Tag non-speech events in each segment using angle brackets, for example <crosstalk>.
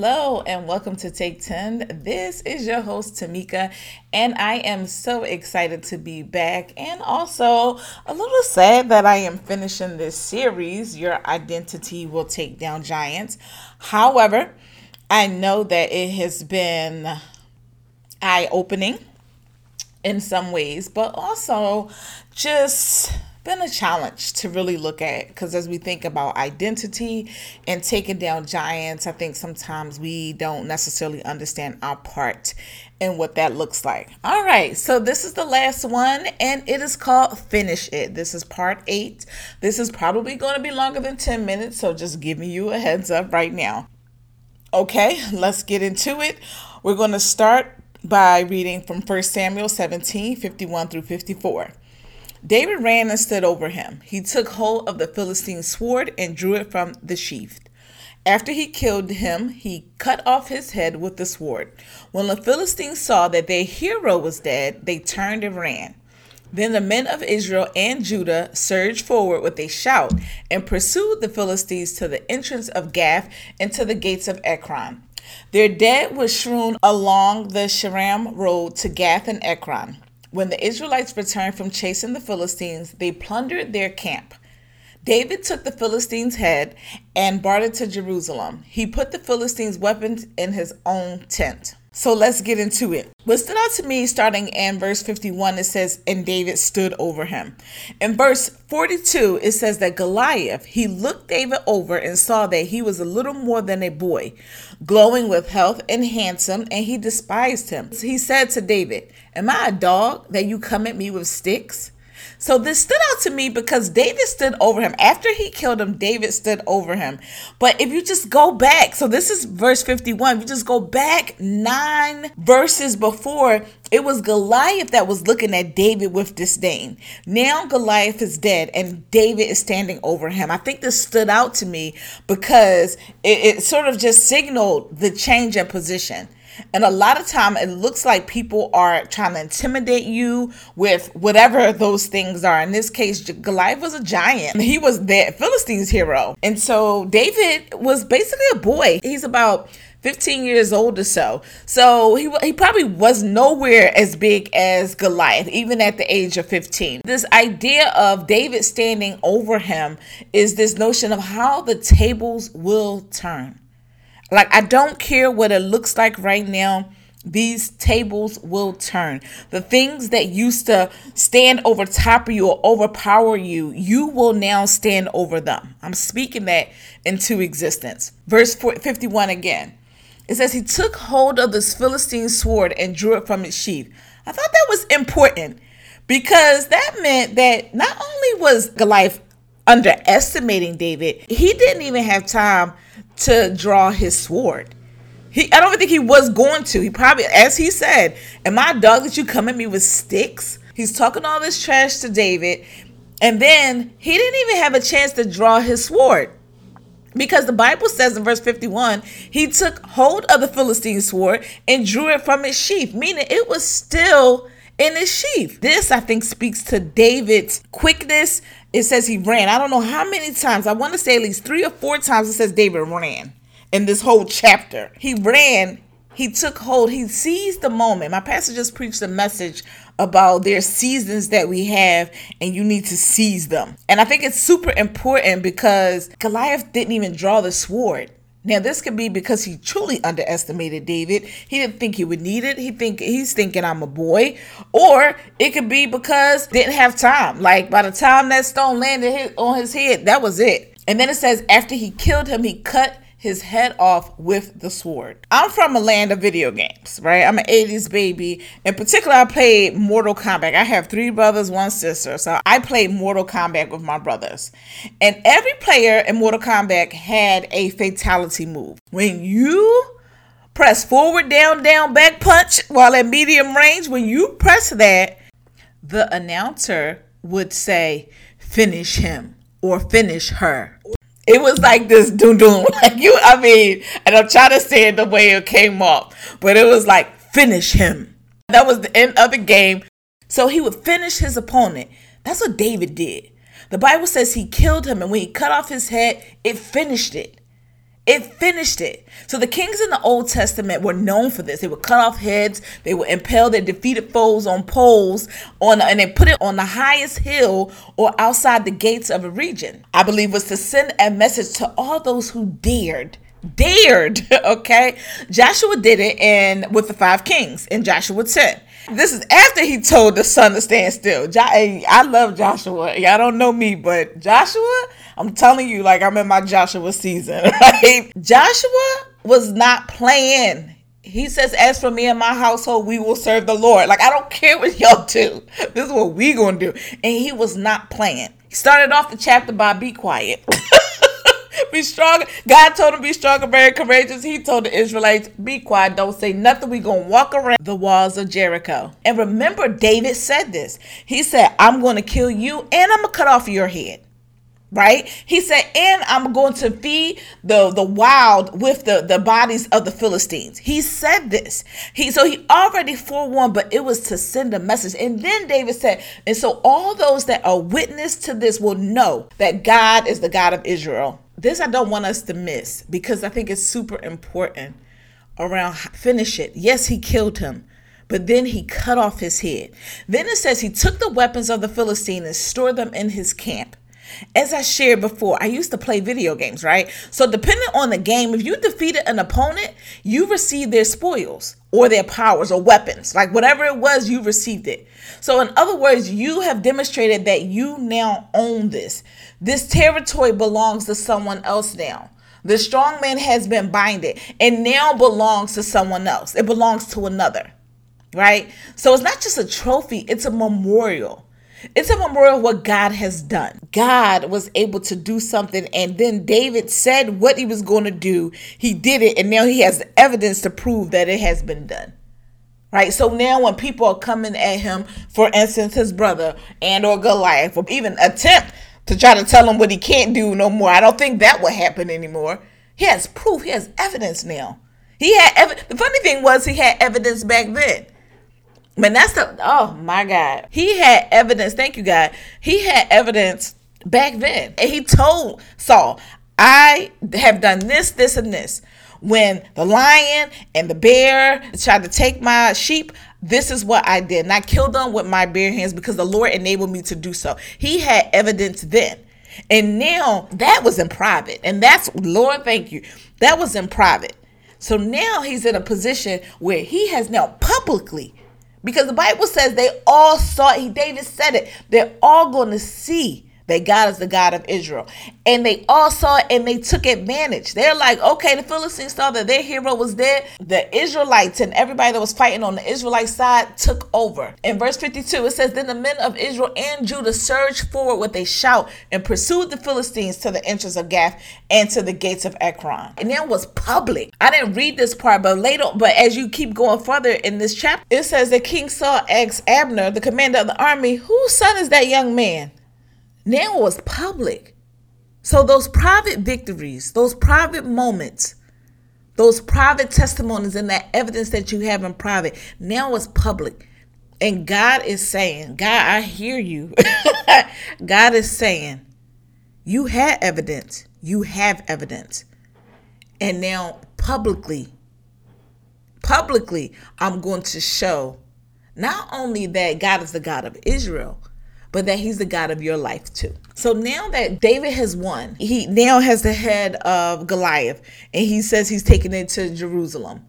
Hello and welcome to Take 10. This is your host Tameka, and I am so excited to be back and also a little sad that I am finishing this series. Your identity will take down giants. However, I know that it has been eye opening in some ways, but also just been a challenge to really look at because as we think about identity and taking down giants, I think sometimes we don't necessarily understand our part and what that looks like. All right, so this is the last one and it is called Finish It. This is part eight. This is probably going to be longer than 10 minutes, so just giving you a heads up right now. Okay, let's get into it. We're going to start by reading from 1 Samuel 17 51 through 54. David ran and stood over him. He took hold of the Philistine's sword and drew it from the sheath. After he killed him, he cut off his head with the sword. When the Philistines saw that their hero was dead, they turned and ran. Then the men of Israel and Judah surged forward with a shout and pursued the Philistines to the entrance of Gath and to the gates of Ekron. Their dead was strewn along the Shaaraim road to Gath and Ekron. When the Israelites returned from chasing the Philistines, they plundered their camp. David took the Philistines' head and brought it to Jerusalem. He put the Philistines' weapons in his own tent. So let's get into it. What stood out to me starting in verse 51, it says, And David stood over him. In verse 42, it says that Goliath, he looked David over and saw that he was a little more than a boy, glowing with health and handsome, and he despised him. He said to David, Am I a dog that you come at me with sticks? So this stood out to me because David stood over him. After he killed him, David stood over him. But if you just go back, so this is verse 51, if you just go back nine verses before, it was Goliath that was looking at David with disdain. Now Goliath is dead and David is standing over him. I think this stood out to me because it, it sort of just signaled the change in position. And a lot of time it looks like people are trying to intimidate you with whatever those things are. In this case, Goliath was a giant. He was the Philistines' hero. And so David was basically a boy. He's about 15 years old or so. So he, he probably was nowhere as big as Goliath, even at the age of 15. This idea of David standing over him is this notion of how the tables will turn. Like, I don't care what it looks like right now. These tables will turn. The things that used to stand over top of you or overpower you, you will now stand over them. I'm speaking that into existence. Verse 51 again. It says, He took hold of this Philistine sword and drew it from its sheath. I thought that was important because that meant that not only was Goliath underestimating David, he didn't even have time to draw his sword. He, I don't think he was going to. He probably, as he said, "Am I a dog that you come at me with sticks?" He's talking all this trash to David, and then he didn't even have a chance to draw his sword. Because the Bible says in verse 51, he took hold of the Philistine sword and drew it from its sheath, meaning it was still in his sheath. This, I think, speaks to David's quickness it says he ran. I don't know how many times. I want to say at least three or four times it says David ran in this whole chapter. He ran, he took hold, he seized the moment. My pastor just preached a message about their seasons that we have and you need to seize them. And I think it's super important because Goliath didn't even draw the sword. Now this could be because he truly underestimated David. He didn't think he would need it. He think he's thinking I'm a boy, or it could be because didn't have time. Like by the time that stone landed on his head, that was it. And then it says after he killed him, he cut his head off with the sword. I'm from a land of video games, right? I'm an 80s baby. In particular, I played Mortal Kombat. I have three brothers, one sister. So I played Mortal Kombat with my brothers. And every player in Mortal Kombat had a fatality move. When you press forward, down, down, back punch while at medium range, when you press that, the announcer would say, finish him or finish her it was like this doom doom. <laughs> Like you, I mean, and I'm trying to say it the way it came off, but it was like finish him. That was the end of the game. So he would finish his opponent. That's what David did. The Bible says he killed him, and when he cut off his head, it finished it. It finished it. So the kings in the Old Testament were known for this. They would cut off heads, they would impale their defeated foes on poles on and they put it on the highest hill or outside the gates of a region. I believe was to send a message to all those who dared dared <laughs> okay joshua did it and with the five kings in joshua 10 this is after he told the sun to stand still. I love Joshua. Y'all don't know me, but Joshua, I'm telling you, like I'm in my Joshua season, <laughs> right? Joshua was not playing. He says, As for me and my household, we will serve the Lord. Like, I don't care what <laughs> y'all do. This is what we gonna do. And he was not playing. He started off the chapter by be quiet. <laughs> be strong. God told him be strong and very courageous. He told the Israelites, be quiet, don't say nothing. We gonna walk around the walls of Jericho. And remember, David said this. He said, I'm gonna kill you and I'm gonna cut off your head right? He said and i'm going to feed the the wild with the the bodies of the philistines. He said this. He so he already forewarned but it was to send a message. And then david said and so all those that are witness to this will know that god is the god of israel. This i don't want us to miss because i think it's super important around finish it. Yes he killed him but then he cut off his head. Then it says he took the weapons of the Philistines and stored them in his camp. As I shared before, I used to play video games, right? So, depending on the game, if you defeated an opponent, you received their spoils or their powers or weapons. Like whatever it was, you received it. So, in other words, you have demonstrated that you now own this. This territory belongs to someone else now. The strong man has been binded and now belongs to someone else. It belongs to another, right? So, it's not just a trophy, it's a memorial. It's a memorial of what God has done. God was able to do something, and then David said what he was going to do. He did it, and now he has evidence to prove that it has been done. Right? So now when people are coming at him, for instance, his brother and or Goliath, or even attempt to try to tell him what he can't do no more, I don't think that will happen anymore. He has proof, he has evidence now. He had ev- the funny thing was he had evidence back then. Man, that's the oh my God. He had evidence. Thank you, God. He had evidence back then. And he told Saul, I have done this, this, and this. When the lion and the bear tried to take my sheep, this is what I did. And I killed them with my bare hands because the Lord enabled me to do so. He had evidence then. And now that was in private. And that's, Lord, thank you. That was in private. So now he's in a position where he has now publicly because the Bible says they all saw it. David said it. They're all going to see that God is the God of Israel. And they all saw it and they took advantage. They're like, okay, the Philistines saw that their hero was dead. The Israelites and everybody that was fighting on the Israelite side took over. In verse 52, it says, Then the men of Israel and Judah surged forward with a shout and pursued the Philistines to the entrance of Gath and to the gates of Ekron. And it was public. I didn't read this part, but later, but as you keep going further in this chapter, it says that King Saul ex Abner, the commander of the army, whose son is that young man? Now it was public. So those private victories, those private moments, those private testimonies and that evidence that you have in private, now it's public. And God is saying, God, I hear you. <laughs> God is saying, you had evidence. You have evidence. And now publicly, publicly, I'm going to show not only that God is the God of Israel, but that he's the God of your life too. So now that David has won, he now has the head of Goliath and he says he's taking it to Jerusalem.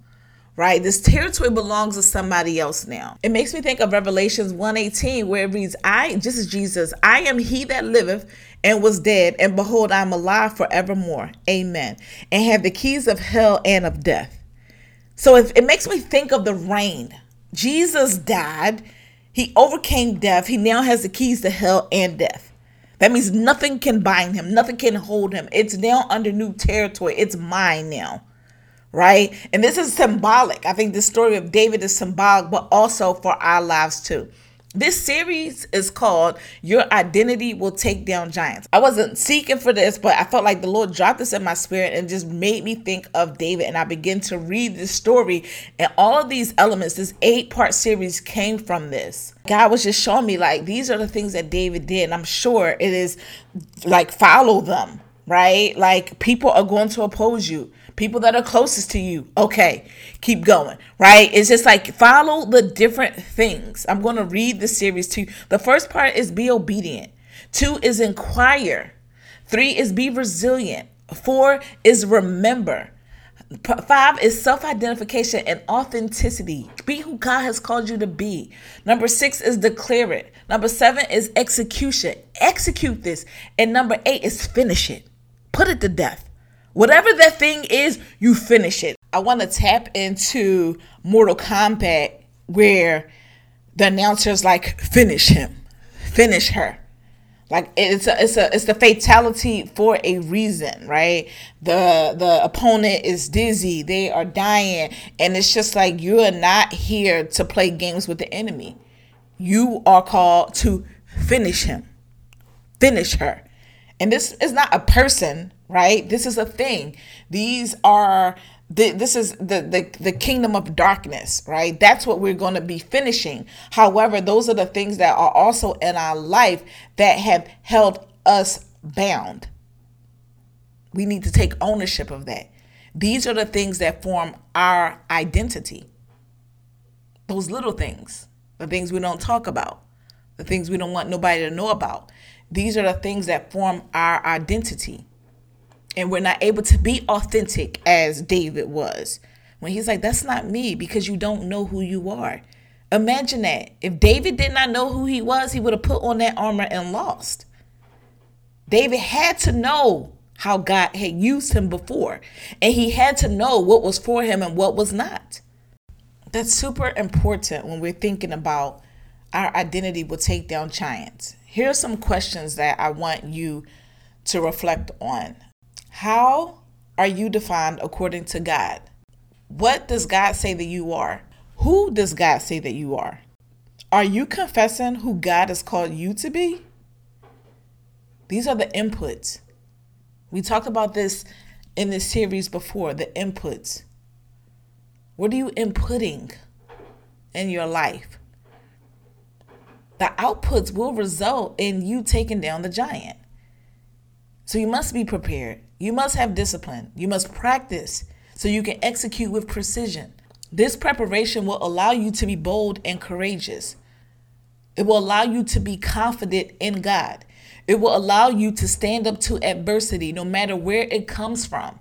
Right? This territory belongs to somebody else now. It makes me think of Revelations 118 where it reads, I, just as Jesus, I am he that liveth and was dead, and behold, I am alive forevermore. Amen. And have the keys of hell and of death. So it, it makes me think of the reign. Jesus died he overcame death. He now has the keys to hell and death. That means nothing can bind him, nothing can hold him. It's now under new territory. It's mine now. Right? And this is symbolic. I think the story of David is symbolic, but also for our lives too. This series is called Your Identity Will Take Down Giants. I wasn't seeking for this, but I felt like the Lord dropped this in my spirit and just made me think of David. And I began to read this story, and all of these elements, this eight part series came from this. God was just showing me, like, these are the things that David did. And I'm sure it is like, follow them right? Like people are going to oppose you. People that are closest to you. Okay, keep going, right? It's just like follow the different things. I'm going to read the series to you. The first part is be obedient. Two is inquire. Three is be resilient. Four is remember. Five is self identification and authenticity. Be who God has called you to be. Number six is declare it. Number seven is execution. Execute this. And number eight is finish it. Put it to death. Whatever that thing is, you finish it. I want to tap into Mortal Kombat where the announcer's like, finish him, finish her. Like it's a it's a it's the fatality for a reason, right? The the opponent is dizzy, they are dying, and it's just like you are not here to play games with the enemy. You are called to finish him, finish her. And this is not a person, right? This is a thing. These are the, this is the, the the kingdom of darkness right? That's what we're going to be finishing. However those are the things that are also in our life that have held us bound. We need to take ownership of that. These are the things that form our identity. Those little things the things we don't talk about the things we don't want nobody to know about. These are the things that form our identity and we're not able to be authentic as David was. When he's like, that's not me because you don't know who you are. Imagine that. If David did not know who he was, he would have put on that armor and lost. David had to know how God had used him before, and he had to know what was for him and what was not. That's super important when we're thinking about our identity will take down giants. Here are some questions that I want you to reflect on. How are you defined according to God? What does God say that you are? Who does God say that you are? Are you confessing who God has called you to be? These are the inputs. We talked about this in this series before the inputs. What are you inputting in your life? The outputs will result in you taking down the giant. So you must be prepared. You must have discipline. You must practice so you can execute with precision. This preparation will allow you to be bold and courageous. It will allow you to be confident in God. It will allow you to stand up to adversity no matter where it comes from.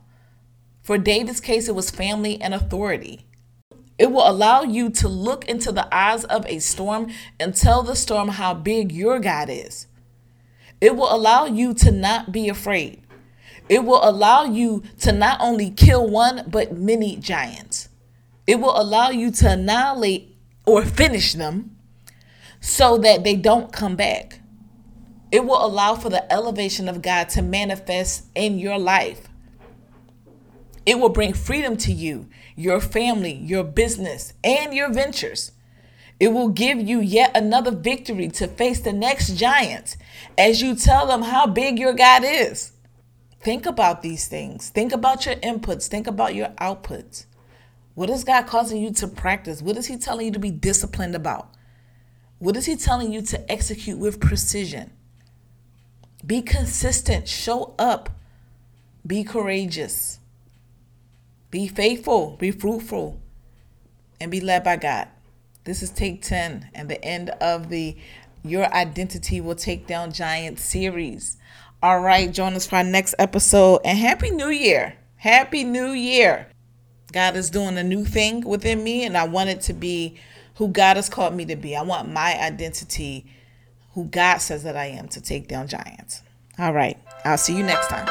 For David's case, it was family and authority. It will allow you to look into the eyes of a storm and tell the storm how big your God is. It will allow you to not be afraid. It will allow you to not only kill one, but many giants. It will allow you to annihilate or finish them so that they don't come back. It will allow for the elevation of God to manifest in your life. It will bring freedom to you, your family, your business, and your ventures. It will give you yet another victory to face the next giant as you tell them how big your God is. Think about these things. Think about your inputs. Think about your outputs. What is God causing you to practice? What is He telling you to be disciplined about? What is He telling you to execute with precision? Be consistent. Show up. Be courageous. Be faithful. Be fruitful. And be led by God. This is Take 10 and the end of the Your Identity Will Take Down Giants series. All right, join us for our next episode and Happy New Year. Happy New Year. God is doing a new thing within me, and I want it to be who God has called me to be. I want my identity, who God says that I am, to take down giants. All right, I'll see you next time.